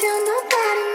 to nobody.